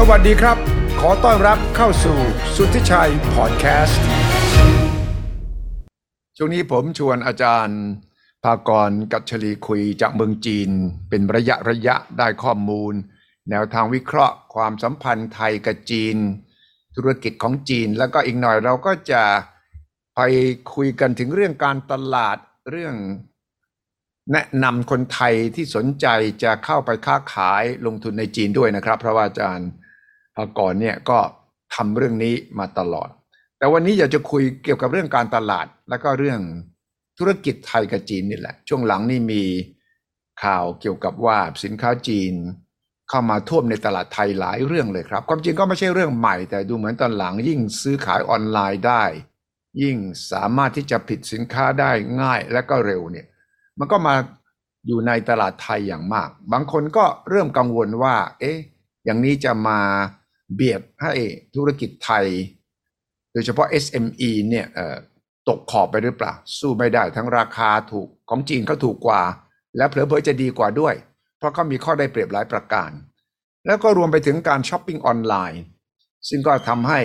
สวัสดีครับ ขอต้อนรับเข้าสู่สุทธิชัยพอดแคสต์ ช่วงนี้ผมชวนอาจารย์ภากรกัจฉลีคุยจากเมืองจีน เป็นระยะระยะได้ข้อมูล แนวทางวิเคราะห์ความสัมพันธ์ไทยกับจีน ธุรกิจของจีน แล้วก็อีกหน่อยเราก็จะไปคุยกันถึงเรื่องการตลาดเรื่อง แนะนำคนไทยที่สนใจจะเข้าไปค้าขายลงทุนในจีนด้วยนะครับ เพราะว่าอาจารย์ ภากรเนี่ยก็ทำเรื่องนี้มาตลอด แต่วันนี้อยากจะคุยเกี่ยวกับเรื่องการตลาด แล้วก็เรื่องธุรกิจไทยกับจีนนี่แหละ ช่วงหลังนี่มีข่าวเกี่ยวกับว่าสินค้าจีนเข้ามาท่วมในตลาดไทยหลายเรื่องเลยครับ ความจริงก็ไม่ใช่เรื่องใหม่ แต่ดูเหมือนตอนหลังยิ่งซื้อขายออนไลน์ได้ ยิ่งสามารถที่จะผลิตสินค้าได้ง่ายและก็เร็วเนี่ย มันก็มาอยู่ในตลาดไทยอย่างมาก บางคนก็เริ่มกังวลว่า เอ๊ะ อย่างนี้จะมา เบียดให้ธุรกิจไทย โดยเฉพาะ SME เนี่ยเอ่อตกขอบไปหรือเปล่า สู้ไม่ได้ทั้งราคาถูกของจีนเขาถูกกว่า และเผลอๆจะดีกว่าด้วย เพราะเขามีข้อได้เปรียบหลายประการ แล้วก็รวมไปถึงการช้อปปิ้งออนไลน์ ซึ่งก็ทำให้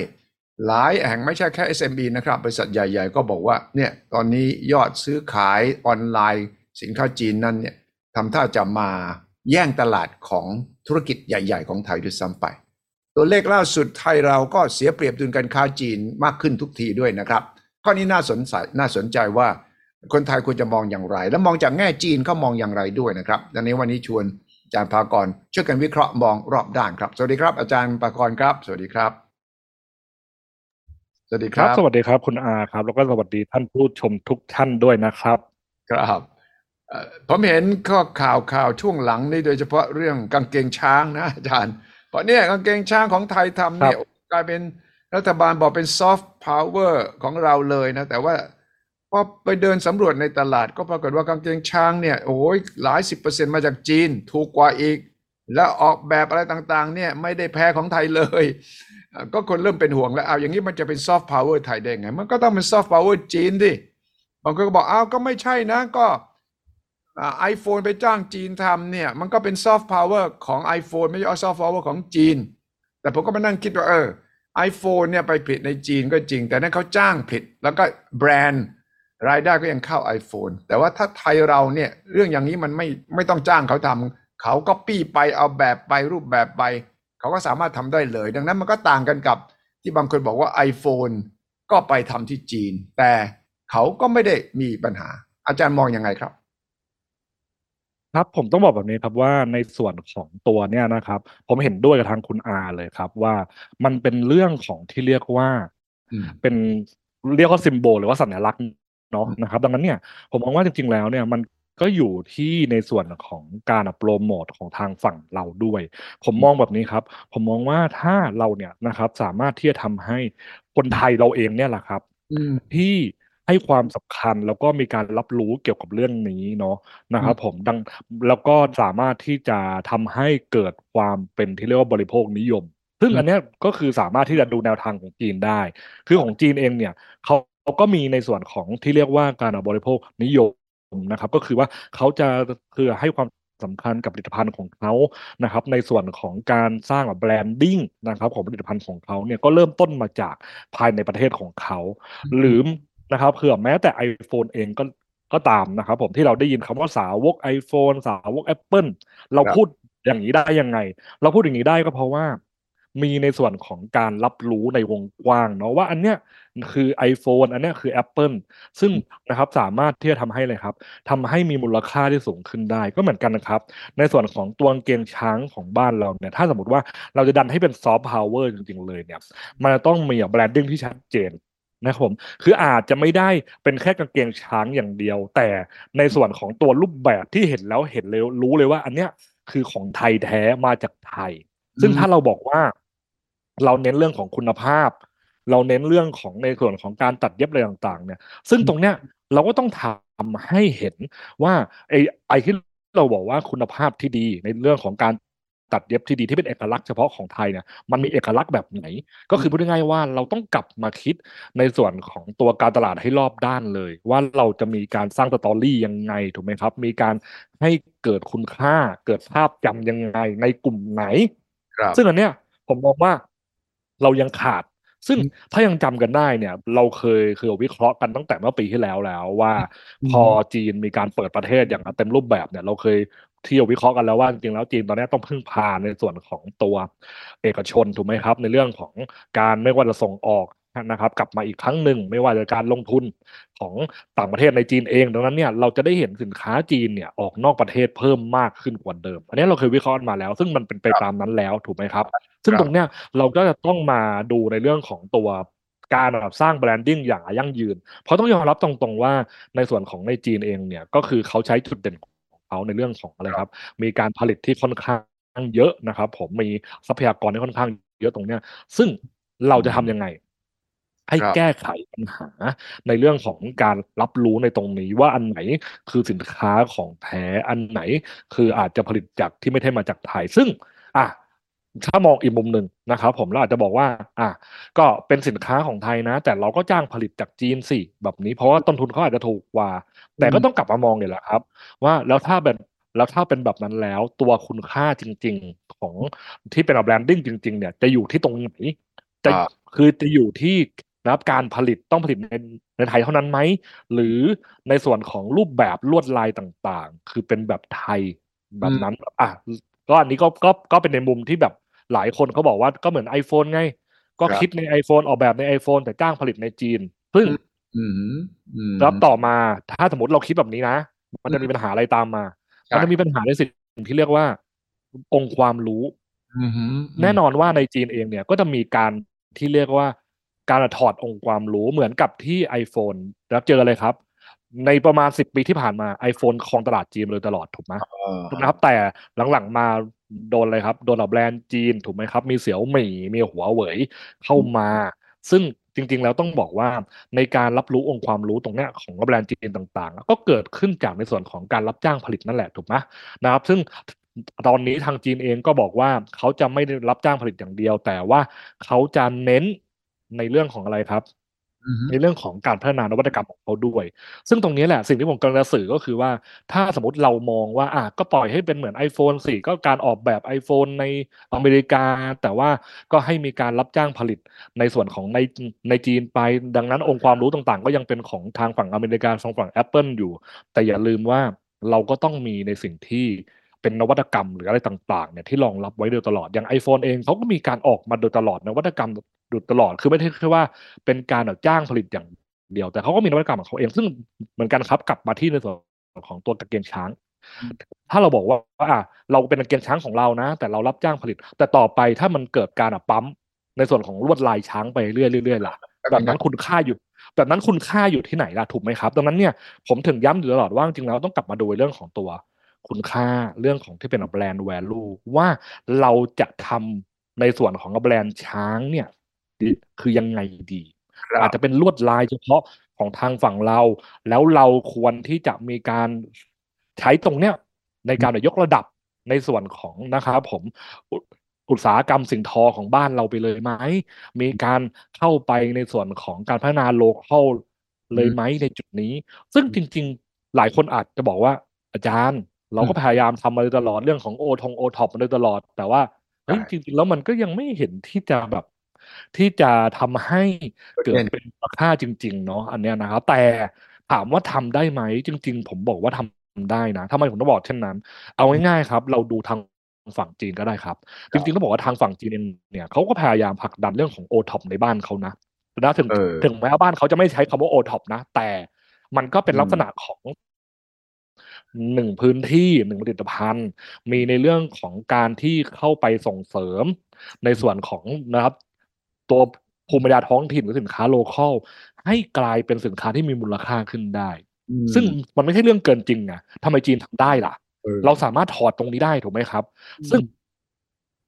หลายแห่งไม่ใช่แค่ SME นะครับ บริษัทใหญ่ๆ ก็บอกว่าเนี่ยตอนนี้ยอดซื้อขายออนไลน์ สินค้าจีนนั้นเนี่ยทำท่าจะมาแย่งตลาดของธุรกิจใหญ่ ๆ ของไทยด้วยซ้ำไป ตัวเลขล่าสุดไทยเราก็เสียเปรียบดุลการค้าจีนมากขึ้นทุกทีด้วยนะครับ ข้อนี้น่าสนใจน่าสนใจว่าคนไทยควรจะมองอย่างไร และมองจากแง่จีนเขามองอย่างไรด้วยนะครับดังนี้วันนี้ชวนอาจารย์ภากรช่วยกันวิเคราะห์มองรอบด้านครับ สวัสดีครับ อาจารย์ภากรครับ สวัสดีครับ สวัสดีคครัรับ สวัสดีครับคุณอาครับ แล้วก็สวัสดีท่านผู้ชมทุกท่านด้วยนะครับ ครับเอ่อผมเห็นข้อข่าวข่าวช่วงหลังนี่โดยเฉพาะเรื่องกางเกงช้างนะอาจารย์ เพราะเนี่ยกางเกงช้างของไทยทำเนี่ยกลายเป็นรัฐบาลบอกเป็นซอฟต์พาวเวอร์ของเราเลยนะ แต่ว่าพอไปเดินสำรวจในตลาดก็ปรากฏว่ากางเกงช้างเนี่ยโอ้ยหลายสิบเปอร์เซ็นต์มาจากจีน ถูกกว่าอีก แล้วออกแบบอะไรต่างๆ เนี่ยไม่ได้แพ้ของไทยเลยเอ่อก็คนเริ่มเป็นห่วงแล้วเอาอย่างนี้มันจะเป็นซอฟต์พาวเวอร์ไทยได้ไง มันก็ต้องเป็นซอฟต์พาวเวอร์จีนดิบางคนก็บอกอ้าวก็ไม่ใช่นะก็ iPhone ไปจ้างจีนทำเนี่ย มันก็เป็นซอฟต์พาวเวอร์ของ iPhone ไม่ใช่ซอฟต์พาวเวอร์ของจีน แต่ผมก็มานั่งคิดว่าเออ iPhone เนี่ยไปผลิตในจีนก็จริง แต่นั้นเขาจ้างผลิตแล้วก็แบรนด์รายได้ก็ยังเข้า iPhone แต่ว่าถ้าไทยเราเนี่ยเรื่องอย่างนี้มันไม่ไม่ต้องจ้างเขาทำเขาก็ปี้ไปเอาแบบไปรูปแบบไปเขาก็สามารถทำได้เลย ดังนั้นมันก็ต่างกันกับที่บางคนบอกว่า iPhone ก็ไปทำที่จีน แต่เขาก็ไม่ได้มีปัญหา อาจารย์มองยังไงครับ ครับผมต้องบอกแบบนี้ครับว่าในส่วนของตัวเนี่ยนะครับ ผมเห็นด้วยกับทางคุณอาเลยครับว่ามันเป็นเรื่องของที่เรียกว่า อืม เป็นเรียกว่าซิมโบลหรือว่าสัญลักษณ์เนาะอืม นะครับ ดังนั้นเนี่ยผมมองว่าจริง ๆ แล้วเนี่ยมันก็อยู่ที่ในส่วนของการโปรโมทของทางฝั่งเราด้วย ผมมองแบบนี้ครับ ผมมองว่าถ้าเราเนี่ยนะครับสามารถที่จะทำให้คนไทยเราเองเนี่ยแหละครับ อืมที่ ให้ความสำคัญแล้วก็มีการรับรู้เกี่ยวกับเรื่องนี้เนาะนะครับผมดังแล้วก็สามารถที่จะทำให้เกิดความเป็นที่เรียกว่าบริโภคนิยม ซึ่งอืมอันเนี้ยก็คือสามารถที่จะดูแนวทางของจีนได้ คือของจีนเองเนี่ยเขาเขาก็มีในส่วนของที่เรียกว่าการบริโภคนิยมนะครับ ก็คือว่าเขาจะคือให้ความสำคัญกับผลิตภัณฑ์ของเขานะครับ ในส่วนของการสร้างแบรนดิ้งนะครับ ของผลิตภัณฑ์ของเขาเนี่ยก็เริ่มต้นมาจากภายในประเทศของเขา หรือ นะครับเผื่อแม้แต่ iPhone เองก็ก็ตามนะครับผมที่เราได้ยินคำว่าสาวก iPhone สาวก Apple เราครับพูดอย่างนี้ได้ยังไง เราพูดอย่างนี้ได้ก็เพราะว่า มีในส่วนของการรับรู้ในวงกว้างเนาะว่าอันเนี้ยคือ iPhone อันเนี้ยคือ Apple ซึ่งนะครับสามารถที่จะทำให้เลยครับทำให้มีมูลค่าที่สูงขึ้นได้ก็เหมือนกันนะครับ ในส่วนของตัวกางเกงช้างของบ้านเราเนี่ยถ้าสมมติว่าเราจะดันให้เป็นซอฟต์พาวเวอร์จริงๆเลยเนี่ย มันจะต้องมี branding ที่ชัดเจน นะครับผมคืออาจจะไม่ได้เป็นแค่กางเกงช้างอย่างเดียว แต่ในส่วนของตัวรูปแบบที่เห็นแล้วเห็นเลยรู้เลยว่า อันเนี้ยคือของไทยแท้มาจากไทย ซึ่งอืมถ้าเราบอกว่า เราเน้นเรื่องของคุณภาพ เราเน้นเรื่องของในส่วนของการตัดเย็บอะไรต่าง ๆ เนี่ย ซึ่งตรงเนี้ยเราก็ต้องทำให้เห็นว่าไอ้ไอ้ที่เราบอกว่าคุณภาพที่ดีในเรื่องของการ ตัดเย็บที่ดีที่เป็นเอกลักษณ์เฉพาะของไทยเนี่ยมันมีเอกลักษณ์แบบไหน ก็คือพูดง่ายๆว่าเราต้องกลับมาคิดในส่วนของตัวการตลาดให้รอบด้านเลย ว่าเราจะมีการสร้างสตอรี่ยังไงถูกไหมครับ มีการให้เกิดคุณค่าเกิดภาพจำยังไงในกลุ่มไหนครับซึ่งอันเนี้ยผมมองว่าเรายังขาด ซึ่งอืมถ้ายังจำกันได้เนี่ย เราเคยเคยวิเคราะห์กันตั้งแต่เมื่อปีที่แล้วแล้วว่าอืมพอจีนมีการเปิดประเทศอย่างเต็มรูปแบบเนี่ย เราเคย ที่วิเคราะห์กันแล้วว่าจริงๆแล้วจีนตอนนี้ต้องพึ่งพาในส่วนของตัวเอกชนถูกไหมครับ ในเรื่องของการไม่ว่าจะส่งออกนะครับกลับมาอีกครั้งหนึ่งไม่ว่าจะการลงทุนของต่างประเทศในจีนเอง ดังนั้นเนี่ยเราจะได้เห็นสินค้าจีนเนี่ยออกนอกประเทศเพิ่มมากขึ้นกว่าเดิม อันนี้เราเคยวิเคราะห์มาแล้ว ซึ่งมันเป็นไปตามนั้นแล้วถูกไหมครับ ซึ่งตรงเนี้ยเราก็จะต้องมาดูในเรื่องของตัวการแบบสร้างแบรนดิ้งอย่างยั่งยืน เพราะต้องยอมรับตรงๆว่าในส่วนของในจีนเองเนี่ยก็คือเขาใช้จุดเด่น เขาในเรื่องของอะไรครับ มีการผลิตที่ค่อนข้างเยอะนะครับ ผมมีทรัพยากรที่ค่อนข้างเยอะตรงเนี้ย ซึ่งเราจะทำยังไง ให้ครับแก้ไขปัญหาในเรื่องของการรับรู้ในตรงนี้ว่าอันไหนคือสินค้าของแท้อันไหน คืออาจจะผลิตจากที่ไม่ได้มาจากไทยซึ่ง อะ ถ้ามองอีกมุมหนึ่งนะครับผมเราอาจจะบอกว่า อะก็เป็นสินค้าของไทยนะ แต่เราก็จ้างผลิตจากจีนสิแบบนี้เพราะว่าต้นทุนเขาอาจจะถูกกว่า แต่ก็ต้องกลับมามองเนี่ยแหละครับ ว่าแล้วถ้าแบบแล้วถ้าเป็นแบบนั้นแล้วตัวคุณค่าจริง ๆของที่เป็นแบรนดิ้งจริง ๆ เนี่ยจะอยู่ที่ตรงไหนจะอ่าคือจะอยู่ที่นะครับการผลิตต้องผลิตในในไทยเท่านั้นไหมหรือในส่วนของรูปแบบลวดลายต่างๆ คือเป็นแบบไทยแบบนั้นอะก็อันนี้ก็ก็ก็เป็นในมุมที่แบบ หลายคนเขาบอกว่าก็เหมือน iPhone ไง ก็ครับคิดใน iPhone ออกแบบใน iPhone แต่จ้างผลิตในจีนซึ่งอืมอืมแล้วต่อมาถ้าสมมติเราคิดแบบนี้นะ มันจะมีปัญหาอะไรตามมาใช่มันจะมีปัญหาในสิ่งที่เรียกว่า องค์ความรู้อืมฮึแน่นอนว่าในจีนเองเนี่ยก็จะมีการที่เรียกว่าการถอดองค์ความรู้เหมือนกับที่ iPhone แล้วเจอเลยครับ ในประมาณสิบปีที่ผ่านมา iPhone ครองตลาดจีนมาโดยตลอดถูกไหมเออถูกไหมครับ แต่หลังๆมาโดนอะไรครับ โดนเอาแบรนด์จีนถูกไหมครับ มีเสี่ยวหมี่มีหัวเหวยเข้ามา ซึ่งจริง ๆ แล้วต้องบอกว่าในการรับรู้องค์ความรู้ตรงเนี้ยของแบรนด์จีนต่างๆ ก็เกิดขึ้นจากในส่วนของการรับจ้างผลิตนั่นแหละถูกไหมนะครับ ซึ่งตอนนี้ทางจีนเองก็บอกว่าเขาจะไม่ได้รับจ้างผลิตอย่างเดียว แต่ว่าเขาจะเน้นในเรื่องของอะไรครับอืมฮึ ในเรื่องของการพัฒนานวัตกรรมของเขาด้วย ซึ่งตรงนี้แหละสิ่งที่ผมกำลังจะสื่อก็คือว่า ถ้าสมมติเรามองว่าอะก็ปล่อยให้เป็นเหมือน iPhone 4 ก็การออกแบบ iPhone ในอเมริกา แต่ว่าก็ให้มีการรับจ้างผลิตในส่วนของในในจีนไป ดังนั้นองค์ความรู้ต่างๆ ก็ยังเป็นของทางฝั่งอเมริกาทางฝั่ง Apple อยู่ แต่อย่าลืมว่าเราก็ต้องมีในสิ่งที่เป็นนวัตกรรมหรืออะไรต่างๆเนี่ยที่รองรับไว้โดยตลอดอย่าง iPhone เองเขาก็มีการออกมาโดยตลอดนวัตกรรม ดตลอด คือไม่ใช่แค่ว่าเป็นการแบบจ้างผลิตอย่างเดียว แต่เขาก็มีนวัตกรรมของเขาเอง ซึ่งเหมือนกันครับกลับมาที่ในส่วนของตัวกางเกงช้าง ถ้าเราบอกว่าอะเราเป็นกางเกงช้างของเรานะ แต่เรารับจ้างผลิต แต่ต่อไปถ้ามันเกิดการอะปั๊มในส่วนของลวดลายช้างไปเรื่อยๆล่ะแบบนั้นคุณค่าอยู่แบบนั้นคุณค่าอยู่ที่ไหนล่ะถูกไหมครับ ดังนั้นเนี่ยผมถึงย้ำอยู่ตลอดว่าจริงๆแล้วต้องกลับมาดูเรื่องของตัว คุณค่าเรื่องของที่เป็นแบรนด์แวลูว่าเราจะทำในส่วนของแบรนด์ช้างเนี่ย คือยังไงดีครับอาจจะเป็นลวดลายเฉพาะของทางฝั่งเรา แล้วเราควรที่จะมีการใช้ตรงเนี้ยในการยกระดับในส่วนของนะครับผมอุอุตสาหกรรมสิ่งทอของบ้านเราไปเลยไหมมีการเข้าไปในส่วนของการพัฒนา local เลยไหมในจุดนี้ ซึ่งจริง ๆ หลายคนอาจจะบอกว่าอาจารย์ เราก็พยายามทำมาโดยตลอดเรื่องของโอทงโอท็อปมาโดยตลอด แต่ว่าเฮ้ยใช่จริงๆแล้วมันก็ยังไม่เห็นที่จะแบบ ที่จะทำให้เกิดเป็นมูลค่าจริง ๆ เนาะอันเนี้ยนะครับแต่ถามว่าทำได้ไหมจริง ๆ ผมบอกว่าทำได้นะทำไมผมต้องบอกเช่นนั้น เอาง่ายๆครับ เราดูทางฝั่งจีนก็ได้ครับ จริงๆต้องบอกว่าทางฝั่งจีนเองเนี่ยเขาก็พยายามผลักดันเรื่องของโอท็อปในบ้านเขานะนะถึงเออถึงแม้ว่าบ้านเขาจะไม่ใช้คำว่าโอท็อปนะ แต่มันก็เป็นอืมลักษณะของหนึ่งพื้นที่หนึ่งผลิตภัณฑ์ มีในเรื่องของการที่เข้าไปส่งเสริม ในส่วนของนะครับ ตัวภูมิปัญญาท้องถิ่นหรือสินค้า local ให้กลายเป็นสินค้าที่มีมูลค่าขึ้นได้อืมซึ่งมันไม่ใช่เรื่องเกินจริงอะทำไมจีนทำได้ล่ะออเราสามารถถอดตรงนี้ได้ถูกไหมครับ ซึ่ง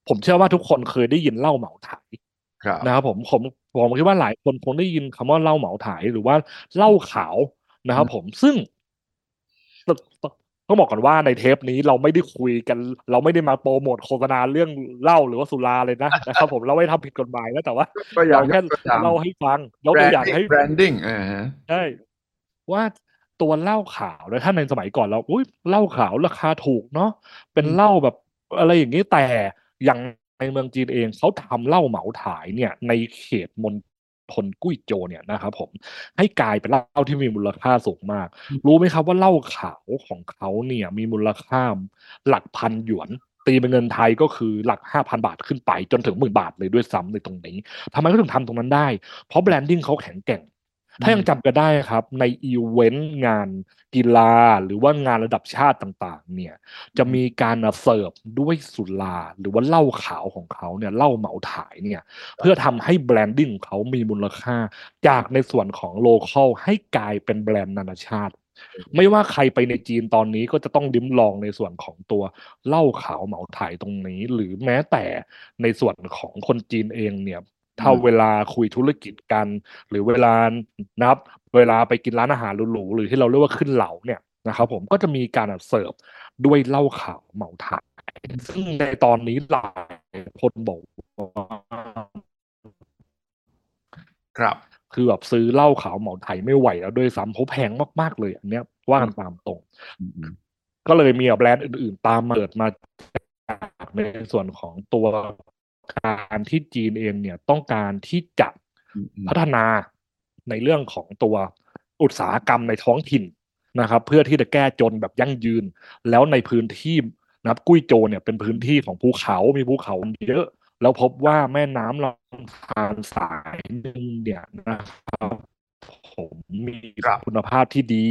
ผมเชื่อว่าทุกคนเคยได้ยินเหล้าเหมาถ่ายครับนะครับผมผมผมคิดว่าหลายคนคงได้ยินคำว่าเหล้าเหมาถ่ายหรือว่าเหล้าขาวนะครับผมซึ่งต้อง ต้องบอกก่อนว่าในเทปนี้เราไม่ได้คุยกัน เราไม่ได้มาโปรโมทโฆษณาเรื่องเหล้าหรือว่าสุราเลยนะนะครับผมเราไม่ทำผิดกฎหมายนะแต่ว่าก็อยาเรากแค่ยกตัวอย่างเล่าให้ฟังยกตัวอย่างให้แบรนดิ้งอ่าฮะใช่ว่าตัวเหล้าขาวแล้วถ้าในสมัยก่อนเราอุ้ยเหล้าขาวราคาถูกเนาะเป็นอืมเหล้าแบบอะไรอย่างนี้แต่อย่างในเมืองจีนเองเขาทำเหล้าเหมาถ่ายเนี่ย ในเขตมณ ฑลกุ้ยโจวเนี่ยนะครับผมให้กลายเป็นเหล้าที่มีมูลค่าสูงมาก รู้ไหมครับว่าเหล้าขาวของเขาเนี่ยมีมูลค่าหลักพันหยวนตีเป็นเงินไทยก็คือหลักห้าพันบาทขึ้นไปจนถึงหมื่นบาทเลยด้วยซ้ำในตรงนี้ทำไมเขาถึงทำตรงนั้นได้ เพราะ branding เขาแข็งแกร่ง ถ้ายังจำกันได้ครับ ในอีเวนต์งานกีฬาหรือว่างานระดับชาติต่างๆ เนี่ย จะมีการเสิร์ฟด้วยสุราหรือว่าเหล้าขาวของเขาเนี่ยเหล้าเหมาถ่ายเนี่ย เพื่อทำให้ branding ของเขามีมูลค่า จากในส่วนของ local ให้กลายเป็นแบรนด์นานาชาติ ไม่ว่าใครไปในจีนตอนนี้ก็จะต้องลิ้มลองในส่วนของตัวเหล้าขาวเหมาถ่ายตรงนี้ หรือแม้แต่ในส่วนของคนจีนเองเนี่ย ถ้าเวลาคุยธุรกิจกัน หรือเวลานะครับ เวลาไปกินร้านอาหารหรูๆหรือที่เราเรียกว่าขึ้นเหลาเนี่ยนะครับผมก็จะมีการเสิร์ฟด้วยเหล้าขาวเหมาถ่ายซึ่งในตอนนี้หลายคนบอกว่าครับคือแบบซื้อเหล้าขาวเหมาไทยไม่ไหวแล้วด้วยซ้ำเพราะแพงมากๆเลยอันเนี้ยว่ากันตามตรงอืมก็เลยมีแบรนด์อื่นๆ ตามมาเกิดมาจากในส่วนของตัว การที่จีนเองเนี่ยต้องการที่จะอืมอืมพัฒนาในเรื่องของตัวอุตสาหกรรมในท้องถิ่นนะครับ เพื่อที่จะแก้จนแบบยั่งยืน แล้วในพื้นที่นะครับกุ้ยโจวเนี่ยเป็นพื้นที่ของภูเขา มีภูเขาเยอะ แล้วพบว่าแม่น้ำลำธารสายหนึ่งเนี่ยนะครับผมมีครับคุณภาพที่ดี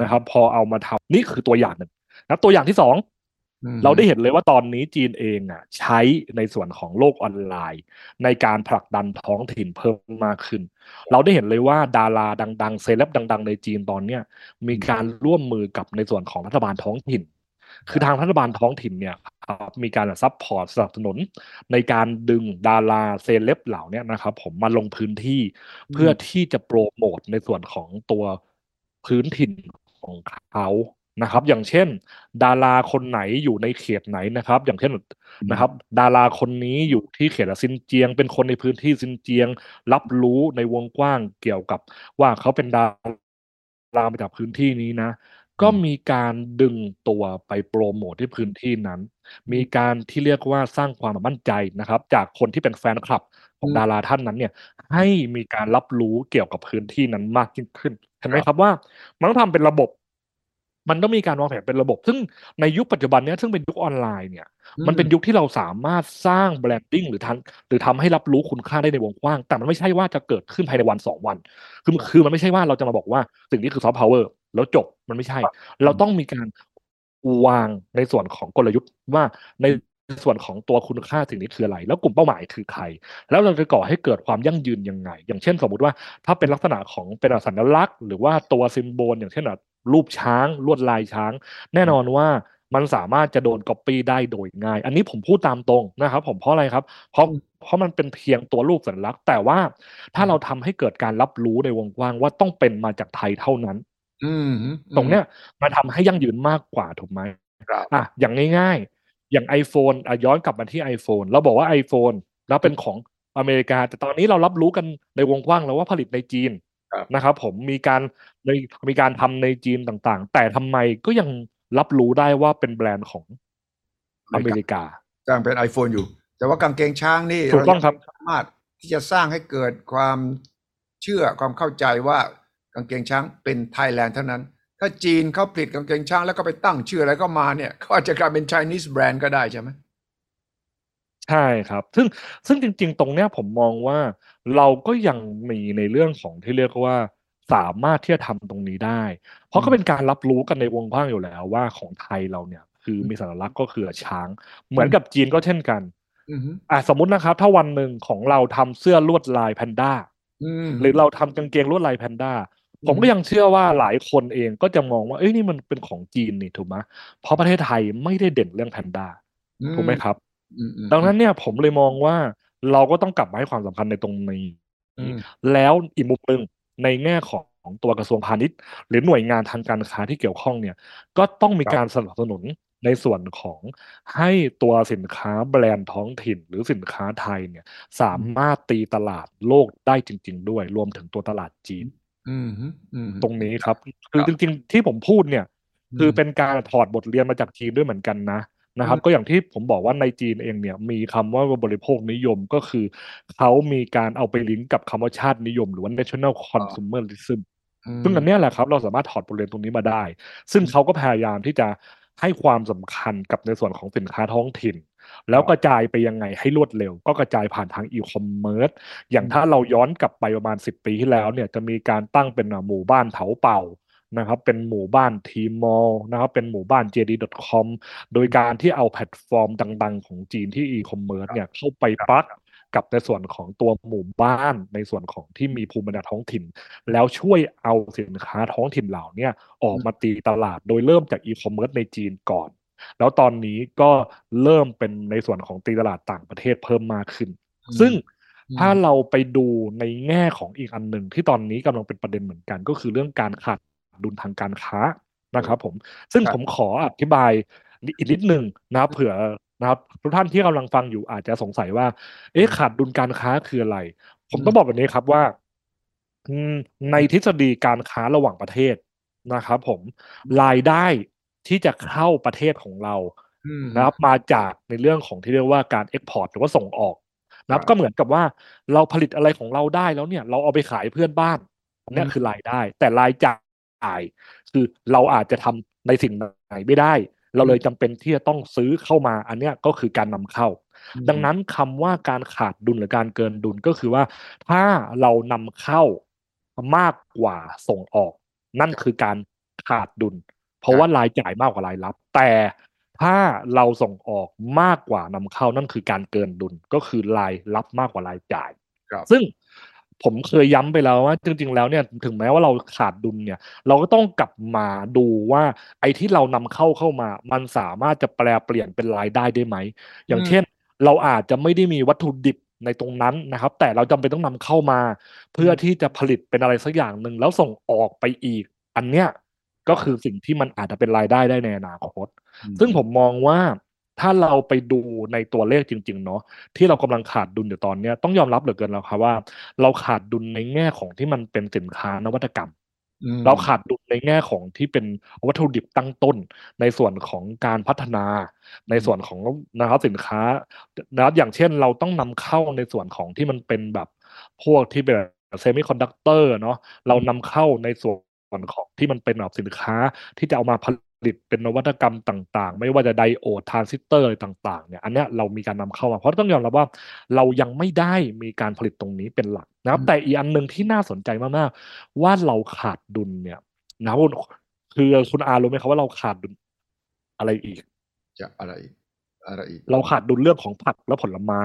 นะครับ พอเอามาทำนี่คือตัวอย่างหนึ่งนะครับตัวอย่างที่สองอืม เราได้เห็นเลยว่าตอนนี้จีนเองอะใช้ในส่วนของโลกออนไลน์ ในการผลักดันท้องถิ่นเพิ่มมากขึ้น เราได้เห็นเลยว่าดาราดัง ๆ เซเลบดัง ๆ ในจีนตอนเนี้ยมีการร่วมมือกับในส่วนของรัฐบาลท้องถิ่น คือทางรัฐบาลท้องถิ่นเนี่ยครับมีการ support สนับสนุน ในการดึงดาราเซเลบเหล่านี้นะครับผมมาลงพื้นที่เพื่อที่จะโปรโมทในส่วนของตัวพื้นถิ่นของเขา นะครับ อย่างเช่น ดาราคนไหนอยู่ในเขตไหนนะครับ อย่างเช่นนะครับ ดาราคนนี้อยู่ที่เขตซินเจียง เป็นคนในพื้นที่ซินเจียง รับรู้ในวงกว้างเกี่ยวกับ ว่าเขาเป็นดารามาจากพื้นที่นี้นะ ก็มีการดึงตัวไปโปรโมทที่พื้นที่นั้น มีการที่เรียกว่าสร้างความมั่นใจนะครับ จากคนที่เป็นแฟนคลับของอืมดาราท่านนั้นเนี่ย ให้มีการรับรู้เกี่ยวกับพื้นที่นั้นมากยิ่งขึ้นเห็นไหมครับว่า มันต้องทำเป็นระบบ มันต้องมีการวางแผนเป็นระบบ ซึ่งในยุคปัจจุบันเนี้ยซึ่งเป็นยุคออนไลน์เนี่ย มันเป็นยุคที่เราสามารถสร้าง branding หรือทันหรือทำให้รับรู้คุณค่าได้ในวงกว้าง แต่มันไม่ใช่ว่าจะเกิดขึ้นภายในวันสองวัน คือคือมันไม่ใช่ว่าเราจะมาบอกว่าสิ่งนี้คือซอฟต์พาวเวอร์แล้วจบมันไม่ใช่ เราต้องมีการวางในส่วนของกลยุทธ์ว่าในส่วนของตัวคุณค่าสิ่งนี้คืออะไร แล้วกลุ่มเป้าหมายคือใคร แล้วเราจะก่อให้เกิดความยั่งยืนยังไง อย่างเช่นสมมุติว่า ถ้าเป็นลักษณะของเป็นสัญลักษณ์ หรือว่าตัวซิมโบลอย่างเช่นแบบ รูปช้างลวดลายช้าง แน่นอนว่ามันสามารถจะโดนก๊อปปี้ได้โดยง่าย อันนี้ผมพูดตามตรงนะครับ ผมเพราะอะไรครับ เพราะเพราะมันเป็นเพียงตัวรูปสัญลักษณ์ แต่ว่าถ้าเราทำให้เกิดการรับรู้ในวงกว้างว่าต้องเป็นมาจากไทยเท่านั้นอืมตรงเนี้ยมันทำให้ยั่งยืนมากกว่าถูกไหมครับอะอย่างง่าย ๆ อย่าง iPhone อะย้อนกลับมาที่ iPhone เราบอกว่า iPhone แล้วเป็นของอเมริกา แต่ตอนนี้เรารับรู้กันในวงกว้างแล้วว่าผลิตในจีนครับ นะครับผมมีการในมีการทำในจีนต่างๆ แต่ทำไมก็ยังรับรู้ได้ว่าเป็นแบรนด์ของอเมริกาสร้างเป็น iPhone อยู่ แต่ว่ากางเกงช้างนี่ถูกต้องครับเาสามารถที่จะสร้างให้เกิดความเชื่อความเข้าใจว่ากางเกงช้างเป็นไทยแลนด์เท่านั้น ถ้าจีนเขาผลิตกางเกงช้างแล้วก็ไปตั้งชื่ออะไรก็มาเนี่ยเขาอาจจะกลายเป็น Chinese brand ก็ได้ใช่ไหม ใช่ครับ ซึ่ง ซึ่งจริง ๆ ตรงเนี้ยผมมองว่า เราก็ยังมีในเรื่องของที่เรียกว่า สามารถที่จะทำตรงนี้ได้ เพราะก็เป็นการรับรู้กันในวงกว้างอยู่แล้วว่า ของไทยเราเนี่ยคือมีสัญลักษณ์ ก็คือช้าง เหมือนกับจีนก็เช่นกัน อืมอะสมมุตินะครับ ถ้าวันหนึ่งของเราทำเสื้อลวดลายแพนด้า อืมหรือเราทำกางเกงลวดลายแพนด้าผมก็ยังเชื่อว่าหลายคนเองก็จะมองว่าเอ้ย นี่มันเป็นของจีนนี่ถูกไหม เพราะประเทศไทยไม่ได้เด่นเรื่องแพนด้าถูกไหมครับอืมอืม ดังนั้นเนี่ยผมเลยมองว่าเราก็ต้องกลับมาให้ความสำคัญในตรงนี้อืมแล้วอีกมุมหนึ่งในแง่ของตัวกระทรวงพาณิชย์ หรือหน่วยงานทางการค้าที่เกี่ยวข้องเนี่ย ก็ต้องมีการสนับสนุนในส่วนของให้ตัวสินค้าแบรนด์ท้องถิ่น หรือสินค้าไทยเนี่ย สามารถตีตลาดโลกได้จริง ๆ ด้วย รวมถึงตัวตลาดจีนอืมอืมตรงนี้ครับ คือครับจริง ๆ ที่ผมพูดเนี่ยอืมคือเป็นการถอดบทเรียนมาจากจีนด้วยเหมือนกันนะ นะครับอืมก็อย่างที่ผมบอกว่าในจีนเองเนี่ยมีคำว่าบริโภคนิยมก็คือ เขามีการเอาไปลิงก์กับคำว่าชาตินิยม หรือว่า national consumerism ซึ่งอันเนี้ยแหละครับ เราสามารถถอดบทเรียนตรงนี้มาได้ ซึ่งเขาก็พยายามที่จะให้ความสำคัญกับในส่วนของสินค้าท้องถิ่น แล้วกระจายไปยังไงให้รวดเร็ว ก็กระจายผ่านทางอีคอมเมิร์ซอย่างถ้าเราย้อนกลับไปประมาณ 10 ปีที่แล้วเนี่ยจะมีการตั้งเป็นหมู่บ้านเถาเป่า นะครับเป็นหมู่บ้าน Tmall นะครับเป็นหมู่บ้าน JD.com โดยการที่เอาแพลตฟอร์มดัง ๆ ของจีนที่อีคอมเมิร์ซเนี่ยเข้าไปปลักกับในส่วนของตัวหมู่บ้านในส่วนของที่มีภูมิปัญญาท้องถิ่น แล้วช่วยเอาสินค้าท้องถิ่นเหล่าเนี้ออกมาตีตลาดโดยเริ่มจากอีคอมเมิร์ซในจีนก่อน แล้วตอนนี้ก็เริ่มเป็นในส่วนของตีตลาดต่างประเทศเพิ่มมากขึ้น ซึ่งถ้าเราไปดูในแง่ของอีกอันหนึ่งที่ตอนนี้กำลังเป็นประเด็นเหมือนกัน ก็คือเรื่องการขาด ดุลทางการค้านะครับ ผม ซึ่งครับผมขออธิบายอีกนิดหนึ่งนะครับเผื่อนะครับทุกท่านที่กำลังฟังอยู่อาจจะสงสัยว่า เอ๊ะขาดดุลการค้าคืออะไร ผมต้องบอกแบบนี้ครับว่าอืมในทฤษฎีการค้าระหว่างประเทศนะครับ ผมรายได้ที่จะเข้าประเทศของเราอืมนะครับ มาจากในเรื่องของที่เรียกว่าการเอ็กพอร์ตหรือว่าส่งออกนะครัครับบก็เหมือนกับว่าเราผลิตอะไรของเราได้แล้วเนี่ย เราเอาไปขายเพื่อนบ้านอันเนี้ยอืมคือรายได้ แต่รายจ่า ย คือเราอาจจะทำในสิ่งไหนไม่ได้ เราเลยจำเป็นที่จะต้องซื้อเข้ามาอันเนี้ยก็คือการนำเข้า ดังนั้นคำว่าการขาดดุลหรือการเกินดุลก็คือว่า ถ้าเรานำเข้ามากกว่าส่งออก นั่นคือการขาดดุล เพราะว่ารายจ่ายมากกว่ารายรับ แต่ถ้าเราส่งออกมากกว่านำเข้านั่นคือการเกินดุลก็คือรายรับมากกว่ารายจ่ายครับซึ่ง ผมเคยย้ำไปแล้วว่า จริง ๆ แล้วเนี่ยถึงแม้ว่าเราขาดดุลเนี่ย เราก็ต้องกลับมาดูว่าไอ้ที่เรานำเข้าเข้ามา มันสามารถจะแปลเปลี่ยนเป็นรายได้ได้ไหม อย่างอืมเช่น เราอาจจะไม่ได้มีวัตถุดิบในตรงนั้นนะครับ แต่เราจำเป็นต้องนำเข้ามา เพื่อที่จะผลิตเป็นอะไรสักอย่างหนึ่งแล้วส่งออกไปอีก อันเนี้ยก็คือสิ่งที่มันอาจจะเป็นรายได้ได้ในอนาคต ซึ่งผมมองว่า ถ้าเราไปดูในตัวเลขจริง ๆ เนาะที่เรากำลังขาดดุลอยู่ตอนเนี้ยต้องยอมรับเหลือเกินแล้วครับว่า เราขาดดุลในแง่ของที่มันเป็นสินค้านวัตกรรมอืมเราขาดดุลในแง่ของที่เป็นวัตถุดิบตั้งต้น ในส่วนของการพัฒนา ในส่วนของนะครับสินค้านะครับอย่างเช่นเราต้องนำเข้าในส่วนของที่มันเป็นแบบพวกที่เป็นเซมิคอนดักเตอร์เนาะเรานำเข้าในส่วนของที่มันเป็นแบบสินค้าที่จะเอามาผลิต เป็นนวัตกรรมต่างๆ ไม่ว่าจะไดโอดทรานซิสเตอร์อะไรต่างๆเนี่ยอันเนี้ยเรามีการนำเข้ามา เพราะต้องยอมรับว่าเรายังไม่ได้มีการผลิตตรงนี้เป็นหลักนะครับอืมแต่อีกอันหนึ่งที่น่าสนใจมากๆ ว่าเราขาดดุลเนี่ยนะครับคุณคือคุณอารู้ไหมครับว่าเราขาดดุลอะไรอีกจะอะไรอีกอะไรอีก เราขาดดุลเรื่องของผักและผลไม้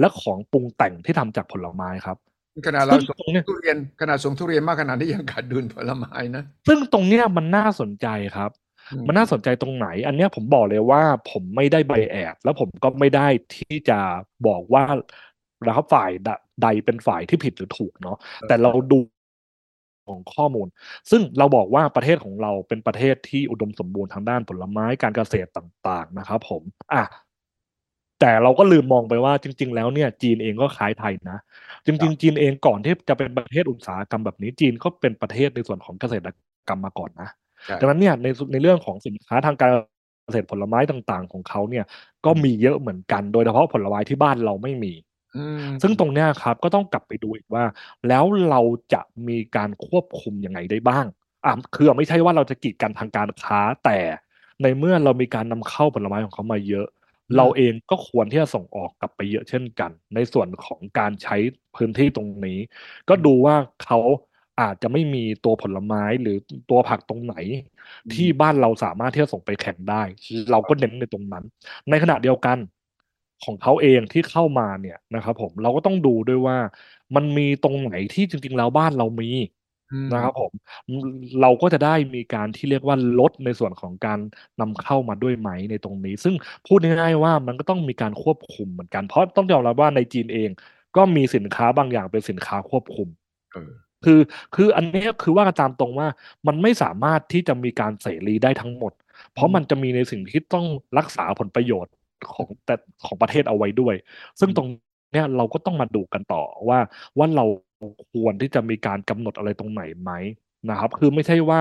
และของปรุงแต่งที่ทำจากผลไม้ครับขนาดเราซึ่งส่งตรงเนี้ยทุเรียนขนาดส่งทุเรียนมากขนาดนี้ยังขาดดุลผลไม้นะ ซึ่งตรงเนี้ยมันน่าสนใจครับอื มมันน่าสนใจตรงไหน อันเนี้ยผมบอกเลยว่าผมไม่ได้ใบแอดแล้วผมก็ไม่ได้ที่จะบอกว่านะครับฝ่ายใดเป็นฝ่ายที่ผิดหรือถูกเนาะแต่เราดูของข้อมูล ซึ่งเราบอกว่าประเทศของเราเป็นประเทศที่อุดมสมบูรณ์ทางด้านผลไม้การเกษตรต่าง ๆ นะครับผมอะแต่เราก็ลืมมองไปว่าจริง ๆ แล้วเนี่ย จีนเองก็คล้ายไทยนะ จริง ๆ จีนเองก่อนที่จะเป็นประเทศอุตสาหกรรมแบบนี้จีนก็เป็นประเทศในส่วนของเกษตรกรรมมาก่อนนะใช่ ดังนั้นเนี่ยในในเรื่องของสินค้าทางการเกษตรผลไม้ต่างๆ ของเขาเนี่ยก็มีเยอะเหมือนกัน โดยเฉพาะผลไม้ที่บ้านเราไม่มีอืมซึ่งตรงเนี้ยครับก็ต้องกลับไปดูอีกว่า แล้วเราจะมีการควบคุมยังไงได้บ้างอะคือไม่ใช่ว่าเราจะกีดกันทางการค้าแต่ในเมื่อเรามีการนำเข้าผลไม้ของเขามาเยอะ เราเองก็ควรที่จะส่งออกกลับไปเยอะเช่นกัน ในส่วนของการใช้พื้นที่ตรงนี้ ก็ดูว่าเขา อาจจะไม่มีตัวผลไม้หรือตัวผักตรงไหน ที่บ้านเราสามารถที่จะส่งไปแข่งได้ เราก็เน้นในตรงนั้น ในขณะเดียวกันของเขาเองที่เข้ามาเนี่ยนะครับ ผมเราก็ต้องดูด้วยว่า มันมีตรงไหนที่จริง ๆ แล้วบ้านเรามีอืมนะครับผมเราก็จะได้มีการที่เรียกว่าลดในส่วนของการนำเข้ามาด้วยไหมในตรงนี้ ซึ่งพูดง่ายๆว่ามันก็ต้องมีการควบคุมเหมือนกันเพราะต้องยอมรับว่าในจีนเอง ก็มีสินค้าบางอย่างเป็นสินค้าควบคุมเออ คือคืออันเนี้ยคือว่ากันตามตรงว่ามันไม่สามารถที่จะมีการเสรีได้ทั้งหมด เพราะมันจะมีในสิ่งที่ต้องรักษาผลประโยชน์ของแต่ของประเทศเอาไว้ด้วย ซึ่งตรงเนี้ยเราก็ต้องมาดูกันต่อว่าว่าเราควรที่จะมีการกำหนดอะไรตรงไหนไหมนะครับ คือไม่ใช่ว่า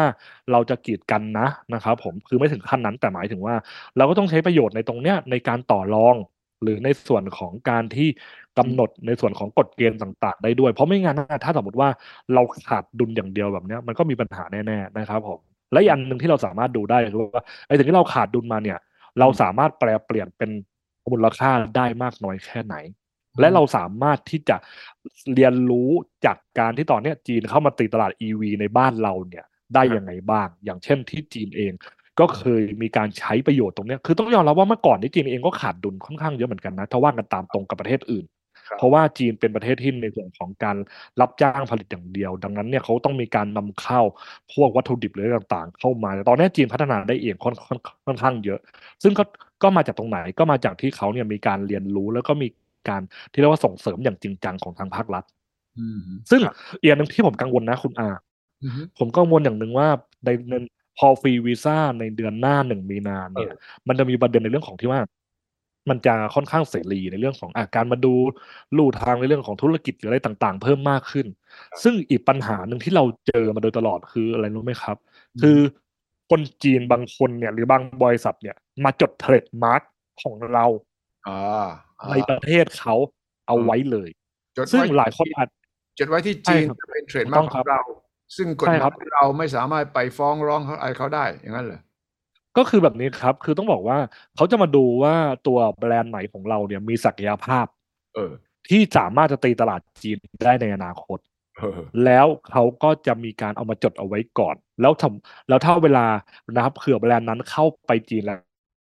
เราจะกีดกันนะนะครับ ผมคือไม่ถึงขั้นนั้นแต่หมายถึงว่า เราก็ต้องใช้ประโยชน์ในตรงเนี้ยในการต่อรอง หรือในส่วนของการที่กำหนดในส่วนของกฎเกณฑ์ต่าง ๆ ได้ด้วย เพราะไม่งั้นถ้าสมมติว่าเราขาดดุลอย่างเดียวแบบนี้มันก็มีปัญหาแน่ๆนะครับผมและอีกอันหนึ่งที่เราสามารถดูได้คือว่าไอ้สิ่งที่เราขาดดุลมาเนี่ย เราสามารถแปลเปลี่ยนเป็นมูลค่าได้มากน้อยแค่ไหน และเราสามารถที่จะเรียนรู้จากการที่ตอนนี้จีนเข้ามาตีตลาด EV ในบ้านเราเนี่ยได้ยังไงบ้าง อย่างเช่นที่จีนเอง ก็เคยมีการใช้ประโยชน์ตรงเนี้ยคือต้องยอมรับว่าเมื่อก่อนที่จีนเองก็ขาดดุลค่อนข้างเยอะเหมือนกันนะถ้าว่ากันตามตรงกับประเทศอื่นครับเพราะว่าจีนเป็นประเทศที่ในส่วนของการรับจ้างผลิตอย่างเดียว ดังนั้นเนี่ยเขาต้องมีการนำเข้าพวกวัตถุดิบหรืออะไรต่างๆ เข้ามาแต่ตอนนี้จีนพัฒนาได้เองค่อนค่อนค่อนข้างเยอะ ซึ่งก็ก็มาจากตรงไหนก็มาจากที่เขาเนี่ยมีการเรียนรู้แล้วก็มีการที่เรียกว่าส่งเสริมอย่างจริงจังของทางภาครัฐอืมซึ่งครับอีกอย่างหนึ่งที่ผมกังวลนะคุณอาอืมผมกังวลอย่างหนึ่งว่าในใน พอฟรีวีซ่าในเดือนหน้าหนึ่งมีนาเนี่ยเออมันจะมีประเด็นในเรื่องของที่ว่ามันจะค่อนข้างเสรีในเรื่องของอาการมาดูลู่ทางในเรื่องของธุรกิจหรืออะไรต่าง ๆ เพิ่มมากขึ้น ซึ่งอีกปัญหาหนึ่งที่เราเจอมาโดยตลอดคืออะไรรู้ไหมครับ คือคนจีนบางคนเนี่ย หรือบางบริษัทเนี่ย มาจดเทรดมาร์กของเราอ่าอ่าในประเทศเขาเอาไว้เลยจดซึ่งไว้หลายคนอาจจดไว้ที่จีนใช่ครับเป็นเทรดถูกมาต้ร์อกงขครัอบงเรา ซึ่งกฎใช่หครัมายบเราไม่สามารถไปฟ้องร้องเขาอะไรเขาได้อย่างนั้นเหรอก็คือแบบนี้ครับ คือต้องบอกว่าเขาจะมาดูว่าตัวแบรนด์ไหนของเราเนี่ยมีศักยภาพ เออ ที่สามารถจะตีตลาดจีนได้ในอนาคตเออแล้วเขาก็จะมีการเอามาจดเอาไว้ก่อน แล้วทำแล้วถ้าเวลานะครับเผื่อแบรนด์นั้นเข้าไปจีนแล้ว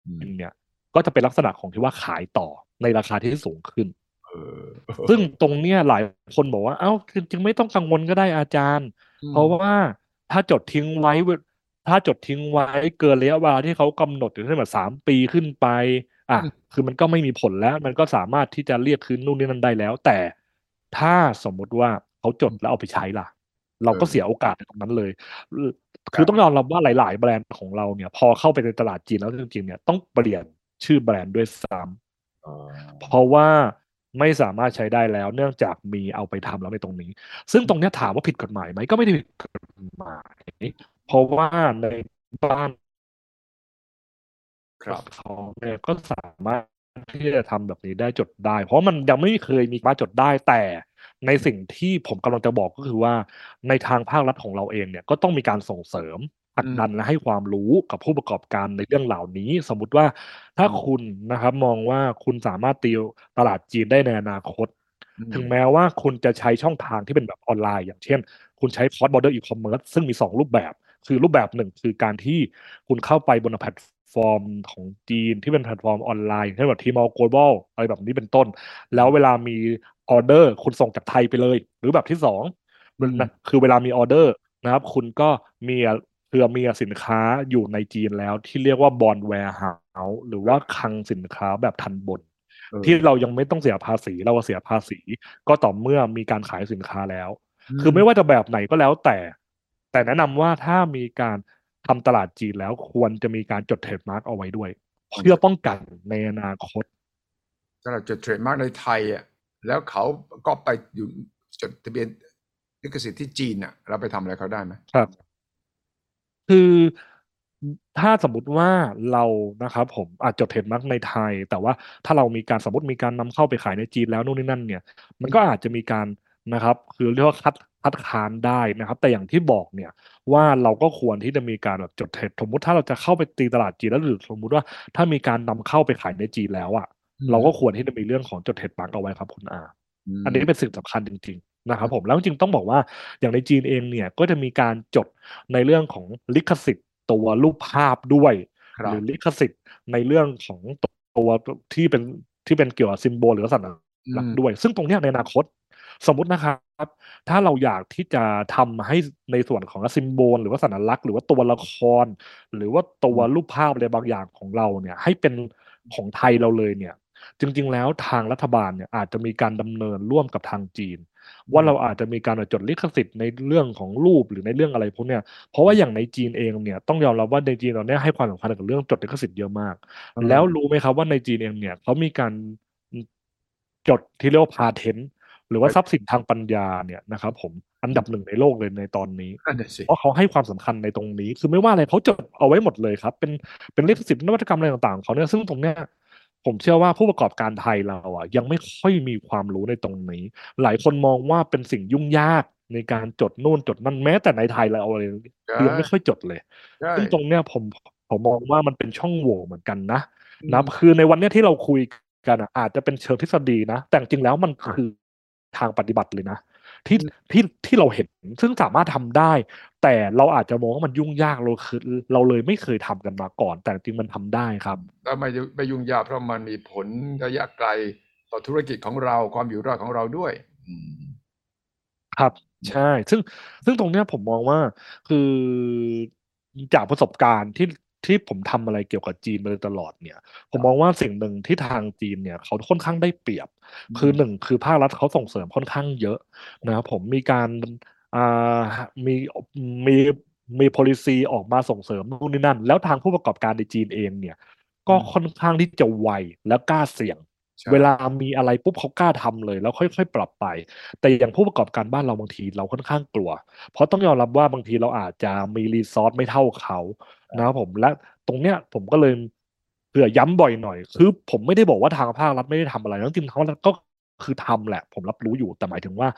อืมเนี่ย ก็จะเป็นลักษณะของที่ว่าขายต่อในราคาที่สูงขึ้นเออซึ่งตรงเนี้ยหลายคนบอกว่า เอ้าจริงๆไม่ต้องกังวลก็ได้อาจารย์อืม เพราะว่าถ้าจดทิ้งไว้เวถ้าจดทิ้งไว้เกินระยะเวลาที่เขากำหนดอยู่ที่แบบสามปีขึ้นไปอะคือมันก็ไม่มีผลแล้ว มันก็สามารถที่จะเรียกคืนนู่นนี่นั่นได้แล้ว แต่ถ้าสมมุติว่าเขาจดแล้วเอาไปใช้ล่ะ เราก็เสียโอกาสในตรงนั้นเลย คือต้องยอมรับว่าหลาย ๆ แบรนด์ของเราเนี่ย พอเข้าไปในตลาดจีนแล้วจริงๆเนี่ยต้องเปลี่ยนชื่อแบรนด์ด้วยซ้ำอ๋อเพราะว่า ไม่สามารถใช้ได้แล้ว เนื่องจากมีเอาไปทำแล้วในตรงนี้ ซึ่งตรงนี้ถามว่าผิดกฎหมายไหมก็ไม่ได้ผิดกฎหมาย เพราะว่าในบ้านครับเขาเนี่ยก็สามารถที่จะทำแบบนี้ได้จดได้ เพราะมันยังไม่เคยมีมาจดได้แต่ในสิ่งที่ผมกำลังจะบอกก็คือว่า ในทางภาครัฐของเราเองเนี่ยก็ต้องมีการส่งเสริม ผลักดันและให้ความรู้กับผู้ประกอบการในเรื่องเหล่านี้ สมมุติว่าถ้าคุณนะครับมองว่าคุณสามารถตีตลาดจีนได้ในอนาคตอืมถึงแม้ว่าคุณจะใช้ช่องทางที่เป็นแบบออนไลน์ อย่างเช่น คุณใช้ cross border e-commerce ซึ่งมี 2 รูปแบบ คือรูปแบบหนึ่งคือการที่คุณเข้าไปบนแพลตฟอร์มของจีนที่เป็นแพลตฟอร์มออนไลน์เช่นแบบ Tmall Global อะไรแบบนี้เป็นต้น แล้วเวลามีออเดอร์ คุณส่งจากไทยไปเลย หรือแบบที่สองอืมนะคือเวลามีออเดอร์นะครับ คุณก็มี เพื่อมีสินค้าอยู่ในจีนแล้วที่เรียกว่า bonded warehouse หรือว่าคลังสินค้าแบบทัณฑ์บนเออที่เรายังไม่ต้องเสียภาษี เราเสียภาษี ก็ต่อเมื่อมีการขายสินค้าแล้ว คือไม่ว่าจะแบบไหนก็แล้วแต่ แต่แนะนำว่าถ้ามีการทำตลาดจีนแล้วควรจะมีการจด trademark เอาไว้ด้วย เพื่อป้องกันในอนาคตถ้าเราจด trademark ในไทยอะแล้วเขาก็ไปอยู่จดทะเบียนลิขสิทธิ์ที่จีนอะ เราไปทำอะไรเขาได้ไหมครับ คือถ้าสมมติว่าเรานะครับผมอาจจด trademark ในไทย แต่ว่าถ้าเรามีการสมมติมีการนำเข้าไปขายในจีนแล้วนู่นนี่นั่นเนี่ย มันก็อาจจะมีการนะครับ คือเรียกว่าคัดคัดค้านได้นะครับ แต่อย่างที่บอกเนี่ยว่าเราก็ควรที่จะมีการแบบจด trade สมมติถ้าเราจะเข้าไปตีตลาดจีนแล้วหรือสมมติว่าถ้ามีการนำเข้าไปขายในจีนแล้วอะเราก็ควรที่จะมีเรื่องของจด trademark เอาไว้ครับคุณอามอันนี้เป็นสิ่งสำคัญจริง ๆ นะครับผมแล้วจริงๆต้องบอกว่าอย่างในจีนเองเนี่ยก็จะมีการจดในเรื่องของลิขสิทธิ์ตัวรูปภาพด้วยครัหรือลิขสิทธิ์ในเรื่องของตัวที่เป็นที่เป็นเกี่ยวกับ symbol หรือสัญลักษณ์ด้วย ซึ่งตรงเนี้ยในอนาคตสมมุตินะครับถ้าเราอยากที่จะทำให้ในส่วนของซิมโบล หรือว่าสัญลักษณ์หรือว่าตัวละคร หรือว่าตัวรูปภาพอะไรบางอย่างของเราเนี่ยให้เป็นของไทยเราเลยเนี่ย จริง ๆ แล้วทางรัฐบาลเนี่ยอาจจะมีการดำเนินร่วมกับทางจีน ว่าเราอาจจะมีการจดลิขสิทธิ์ในเรื่องของรูปหรือในเรื่องอะไรพวกเนี้ยเพราะว่าอย่างในจีนเองเนี่ยต้องยอมรับว่าในจีนตอนเนี้ยให้ความสำคัญกับเรื่องจดลิขสิทธิ์เยอะมากอืมแล้วรู้ไหมครับว่าในจีนเองเนี่ยเขามีการจดที่เรียกว่าพาเทนหรือว่าทรัพย์สินทางปัญญาเนี่ยนะครับผมอันดับหนึ่งในโลกเลยในตอนนี้นั่นน่ะสิเพราะเขาให้ความสำคัญในตรงนี้ คือไม่ว่าอะไรเขาจดเอาไว้หมดเลยครับ เป็นเป็นเลขสิบนวัตกรรมอะไรต่างๆของเขาเนี่ยซึ่งตรงเนี้ย ผมเชื่อว่าผู้ประกอบการไทยเราอะยังไม่ค่อยมีความรู้ในตรงนี้ หลายคนมองว่าเป็นสิ่งยุ่งยากในการจดนู่นจดนั่นแม้แต่ในไทยเราเอาเลยเรียนไม่ค่อยจดเลยใช่ซึ่งตรงเนี้ยผมผมมองว่ามันเป็นช่องโหว่เหมือนกันนะอืมนะคือในวันเนี้ยที่เราคุยกันอะอาจจะเป็นเชิงทฤษฎีนะ แต่จริงๆแล้วมันคือทางปฏิบัติเลยนะ ที่ที่ที่เราเห็นซึ่งสามารถทำได้ แต่เราอาจจะมองว่ามันยุ่งยากเราคือเราเลยไม่เคยทำกันมาก่อน แต่จริงๆมันทำได้ครับแล้วไม่ไม่ยุ่งยากเพราะมันมีผลระยะไกลต่อธุรกิจของเราความอยู่รอดของเราด้วยอืมครับ ใช่ ซึ่งซึ่งตรงเนี้ยผมมองว่า คือจากประสบการณ์ที่ ที่ผมทำอะไรเกี่ยวกับจีนมาโดยตลอดเนี่ย ผมมองว่าสิ่งหนึ่งที่ทางจีนเนี่ยเขาค่อนข้างได้เปรียบ คือหนึ่งคือภาครัฐเขาส่งเสริมค่อนข้างเยอะนะครับผมมีการอ่ามีมีมี policy ออกมาส่งเสริมนู่นนี่นั่น แล้วทางผู้ประกอบการในจีนเองเนี่ย ก็ค่อนข้างที่จะไวและกล้าเสี่ยงใช่ เวลามีอะไรปุ๊บเขากล้าทำเลย แล้วค่อยๆ ปรับไป แต่อย่างผู้ประกอบการบ้านเราบางทีเราค่อนข้างกลัว เพราะต้องยอมรับว่าบางทีเราอาจจะมี resource ไม่เท่าเขานะครับผมและตรงเนี้ยผมก็เลยเผื่อย้ำบ่อยหน่อย คือผมไม่ได้บอกว่าทางภาครัฐไม่ได้ทำอะไรจริงๆเขาก็คือทำแหละ ผมรับรู้อยู่แต่หมายถึงว่า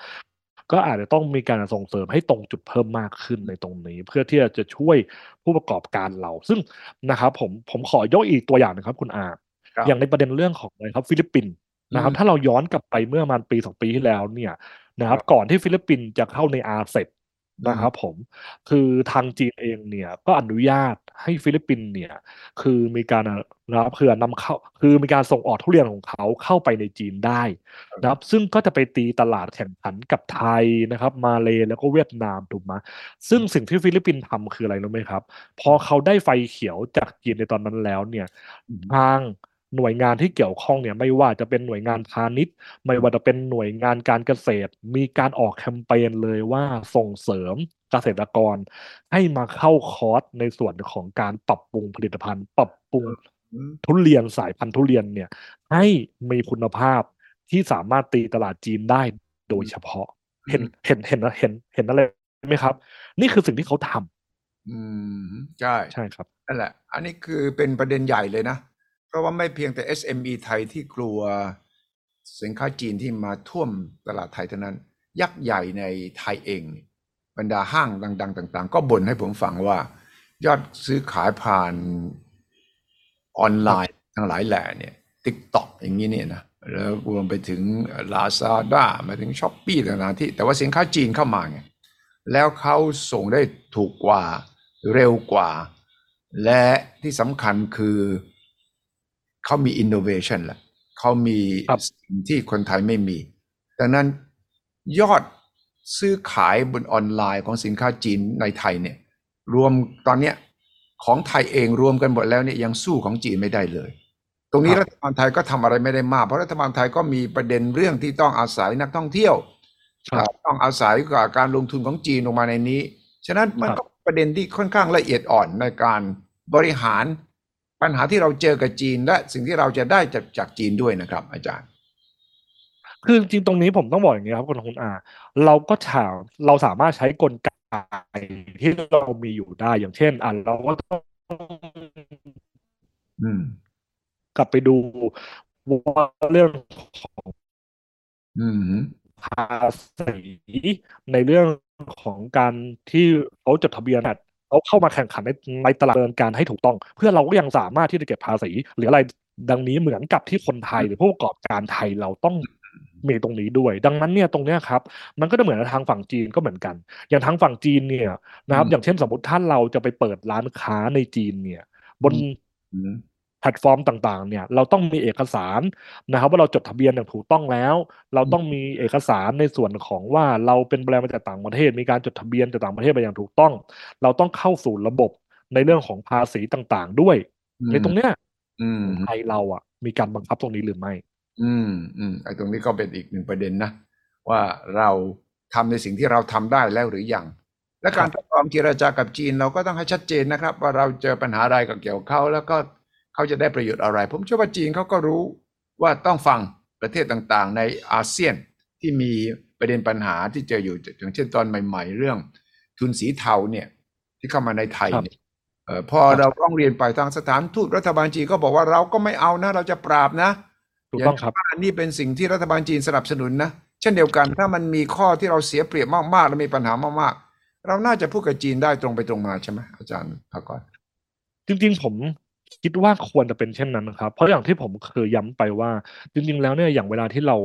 ก็อาจจะต้องมีการส่งเสริมให้ตรงจุดเพิ่มมากขึ้นในตรงนี้ เพื่อที่จะช่วยผู้ประกอบการเรา ซึ่งนะครับผมผมขอยกอีกตัวอย่างนะครับ คุณอามครับ อย่างในประเด็นเรื่องของอะไรครับฟิลิปปินส์นะครับอืมถ้าเราย้อนกลับไปเมื่อประมาณปีสองปีที่แล้วเนี่ยนะครับครับก่อนที่ฟิลิปปินส์จะเข้าใน RCEP นะครับผมคือทางจีนเองเนี่ยก็อนุญาตให้ฟิลิปปินส์เนี่ยคือมีการนะครับคือนำเข้าคือมีการส่งออกทุเรียนของเขาเข้าไปในจีนได้นะครับซึ่งก็จะไปตีตลาดแข่งขันกับไทยนะครับ มาเลแล้วก็เวียดนามถูกไหมซึ่งสิ่งที่ฟิลิปปินส์ทำคืออะไรรู้ไหมครับ พอเขาได้ไฟเขียวจากจีนในตอนนั้นแล้วเนี่ยทาง หน่วยงานที่เกี่ยวข้องเนี่ยไม่ว่าจะเป็นหน่วยงานพาณิชย์ ไม่ว่าจะเป็นหน่วยงานการเกษตร มีการออกแคมเปญเลยว่าส่งเสริมเกษตรกร ให้มาเข้าคอร์สในส่วนของการปรับปรุงผลิตภัณฑ์ ปรับปรุงอืมทุเรียนสายพันธุ์ทุเรียนเนี่ยให้มีคุณภาพที่สามารถตีตลาดจีนได้โดยเฉพาะ เห็นเห็นเห็นเห็นเห็นอะไรไหมครับ นี่คือสิ่งที่เขาทำอืมใช่ใช่ครับนั่นแหละ อันนี้คือเป็นประเด็นใหญ่เลยนะ เพราะว่าไม่เพียงแต่ SME ไทยที่กลัวสินค้าจีนที่มาท่วมตลาดไทยเท่านั้น ยักษ์ใหญ่ในไทยเอง บรรดาห้างดัง ๆ ต่าง ๆ ก็บ่นให้ผมฟังว่า ยอดซื้อขายผ่านออนไลน์ทั้งหลายแหล่เนี่ย TikTok อย่างนี้เนี่ยนะแล้วรวมไปถึง Lazada มาถึง s h อ p e e ต่างๆที่ แต่ว่าสินค้าจีนเข้ามาไงแล้วเขาส่งได้ถูกกว่าเร็วกว่า และที่สำคัญคือ เขามี innovation แหละเขามีครับสิ่งที่คนไทยไม่มี ดังนั้นยอดซื้อขายบนออนไลน์ของสินค้าจีนในไทยเนี่ย รวมตอนเนี้ยของไทยเองรวมกันหมดแล้วเนี่ยยังสู้ของจีนไม่ได้เลย ตรงนี้ครัรับฐบาลไทยก็ทำอะไรไม่ได้มากเพราะรัฐบาลไทยก็มีประเด็นเรื่องที่ต้องอาศัยนักท่องเที่ยวครับต้องอาศัยกับการลงทุนของจีนลงมาในนี้ ฉะนั้นมันครับก็ประเด็นที่ค่อนข้างละเอียดอ่อนในการบริหาร ปัญหาที่เราเจอกับจีนและสิ่งที่เราจะได้จากจากจีนด้วยนะครับ อาจารย์ คือจริงตรงนี้ผมต้องบอกอย่างนี้ครับคุณคุณอาเราก็ถามเราสามารถใช้กลไกที่เรามีอยู่ได้อย่างเช่นอะเราก็ต้องอกลับไปดูว่าเรื่องของภาษีในเรื่องของการที่เขาจดทะเบียนอะ เขาเข้ามาแข่งขันในในตลาดดำเนินการให้ถูกต้อง เพื่อเราก็ยังสามารถที่จะเก็บภาษีหรืออะไรดังนี้เหมือนกับที่คนไทยหรือผู้ประกอบการไทยเราต้องมีตรงนี้ด้วย ดังนั้นเนี่ยตรงเนี้ยครับ มันก็จะเหมือนกับทางฝั่งจีนก็เหมือนกัน อย่างทางฝั่งจีนเนี่ยนะครับอืมอย่างเช่นสมมติท่านเราจะไปเปิดร้านค้าในจีนเนี่ย บนอืม แพลตฟอร์มต่างๆ เนี่ยเราต้องมีเอกสารนะครับว่าเราจดทะเบียนอย่างถูกต้องแล้ว เราต้องมีเอกสารในส่วนของว่าเราเป็นแบรนด์มาจากต่างประเทศ มีการจดทะเบียนจากต่างประเทศไปอย่างถูกต้อง เราต้องเข้าสู่ระบบในเรื่องของภาษีต่างๆ ด้วย ในตรงเนี้ยอืมไทยเราอะ มีการบังคับตรงนี้หรือไม่ อืมอืมไอ้ตรงนี้ก็เป็นอีกหนึ่งประเด็นนะว่าเราทำในสิ่งที่เราทำได้แล้วหรือยังและการครับต่อรองเจรจากับจีน เราก็ต้องให้ชัดเจนนะครับ ว่าเราเจอปัญหาอะไรกับเกี่ยวกับเขาแล้วก็ เขาจะได้ประโยชน์อะไร ผมเชื่อว่าจีนเขาก็รู้ว่าต้องฟังประเทศต่างๆ ในอาเซียนที่มีประเด็นปัญหาที่เจออยู่อย่างเช่นตอนใหม่ ๆ เรื่องทุนสีเทาเนี่ยที่เข้ามาในไทยครับเนี่ยเอ่อพอเราร้องเรียนไปทางสถานทูตรัฐบาลจีนก็บอกว่าเราก็ไม่เอานะ เราจะปราบนะถูกต้องครับย่าว่านี่เป็นสิ่งที่รัฐบาลจีนสนับสนุนนะเช่นเดียวกันถ้ามันมีข้อที่เราเสียเปรียบมากๆและมีปัญหามากๆ เราน่าจะพูดกับจีนได้ตรงไปตรงมาใช่ไหมอาจารย์ภากรจริงๆผม คิดว่าควรจะเป็นเช่นนั้นนะครับ เพราะอย่างที่ผมเคยย้ำไปว่า จริงๆ แล้วเนี่ยอย่างเวลาที่เรา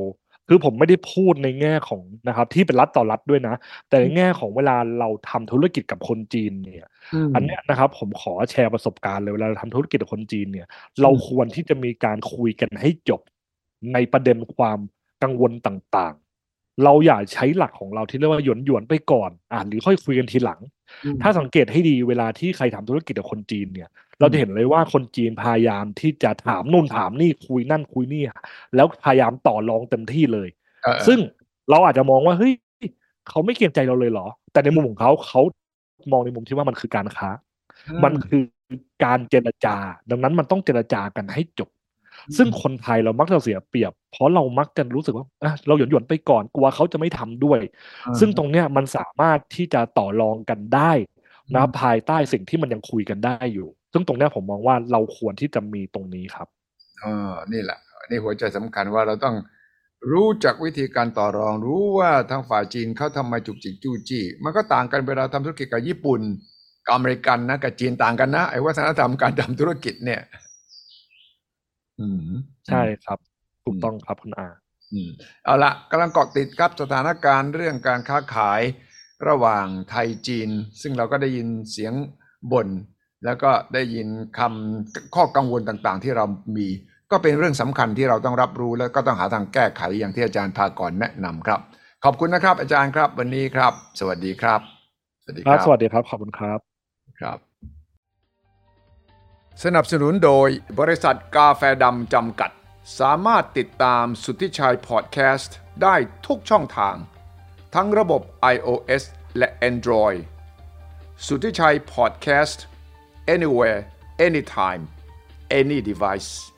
คือผมไม่ได้พูดในแง่ของนะครับ ที่เป็นรัฐต่อรัฐด้วยนะ แต่ในแง่ของเวลาเราทำธุรกิจกับคนจีนเนี่ย อันเนี้ยนะครับ ผมขอแชร์ประสบการณ์เลยเวลาเราทำธุรกิจกับคนจีนเนี่ย เราควรที่จะมีการคุยกันให้จบในประเด็นความกังวลต่างๆ เราอย่าใช้หลักของเราที่เรียกว่าหยวนหยวนๆไปก่อนอ่านหรือค่อยคุยกันทีหลังอืมถ้าสังเกตให้ดีเวลาที่ใครทำธุรกิจกับคนจีนเนี่ย เราจะเห็นเลยว่าคนจีนพยายามที่จะถามนู่นถามนี่คุยนั่นคุยนี่แล้วพยายามต่อรองเต็มที่เลยเออซึ่งเราอาจจะมองว่าเฮ้ยเขาไม่เกรงใจเราเลยเหรอ แต่ในมุมของเขาเขามองในมุมที่ว่ามันคือการค้า มันคือการเจรจา ดังนั้นมันต้องเจรจากันให้จบ ซึ่งคนไทยเรามักจะเสียเปรียบ เพราะเรามักจะรู้สึกว่าอะเราหยวนหยวนๆไปก่อนกลัวเขาจะไม่ทำด้วยอ่าซึ่งตรงเนี้ยมันสามารถที่จะต่อรองกันได้นะอืมภายใต้สิ่งที่มันยังคุยกันได้อยู่ ซึ่งตรงเนี้ยผมมองว่าเราควรที่จะมีตรงนี้ครับเออนี่แหละนี่หัวใจสำคัญว่าเราต้องรู้จักวิธีการต่อรอง รู้ว่าทางฝ่ายจีนเขาทำไมจุกจิกจู้จี้ มันก็ต่างกันเวลาทำธุรกิจกับญี่ปุ่นกับอเมริกันนะกับจีนต่างกันนะไอ้วัฒนธรรมการทำธุรกิจเนี่ย อืมใช่ครับถูกต้องครับคุณอาอืมเอาละกำลังเกาะติดครับสถานการณ์เรื่องการค้าขายระหว่างไทยจีน ซึ่งเราก็ได้ยินเสียงบ่น แล้วก็ได้ยินคำข้อกังวลต่างๆ ที่เรามี ก็เป็นเรื่องสำคัญที่เราต้องรับรู้แล้วก็ต้องหาทางแก้ไขอย่างที่อาจารย์พากรแนะนำครับ ขอบคุณนะครับ อาจารย์ครับ วันนี้ครับ สวัสดีครับ สวัสดีคครัรับบสวัสดีครับ ขอบคุณครับครับ สนับสนุนโดยบริษัทกาแฟดำจำกัด สามารถติดตามสุทธิชัยพอดแคสต์ได้ทุกช่องทาง ทั้งระบบ iOS และ Android สุทธิชัยพอดแคสต์ anywhere anytime any device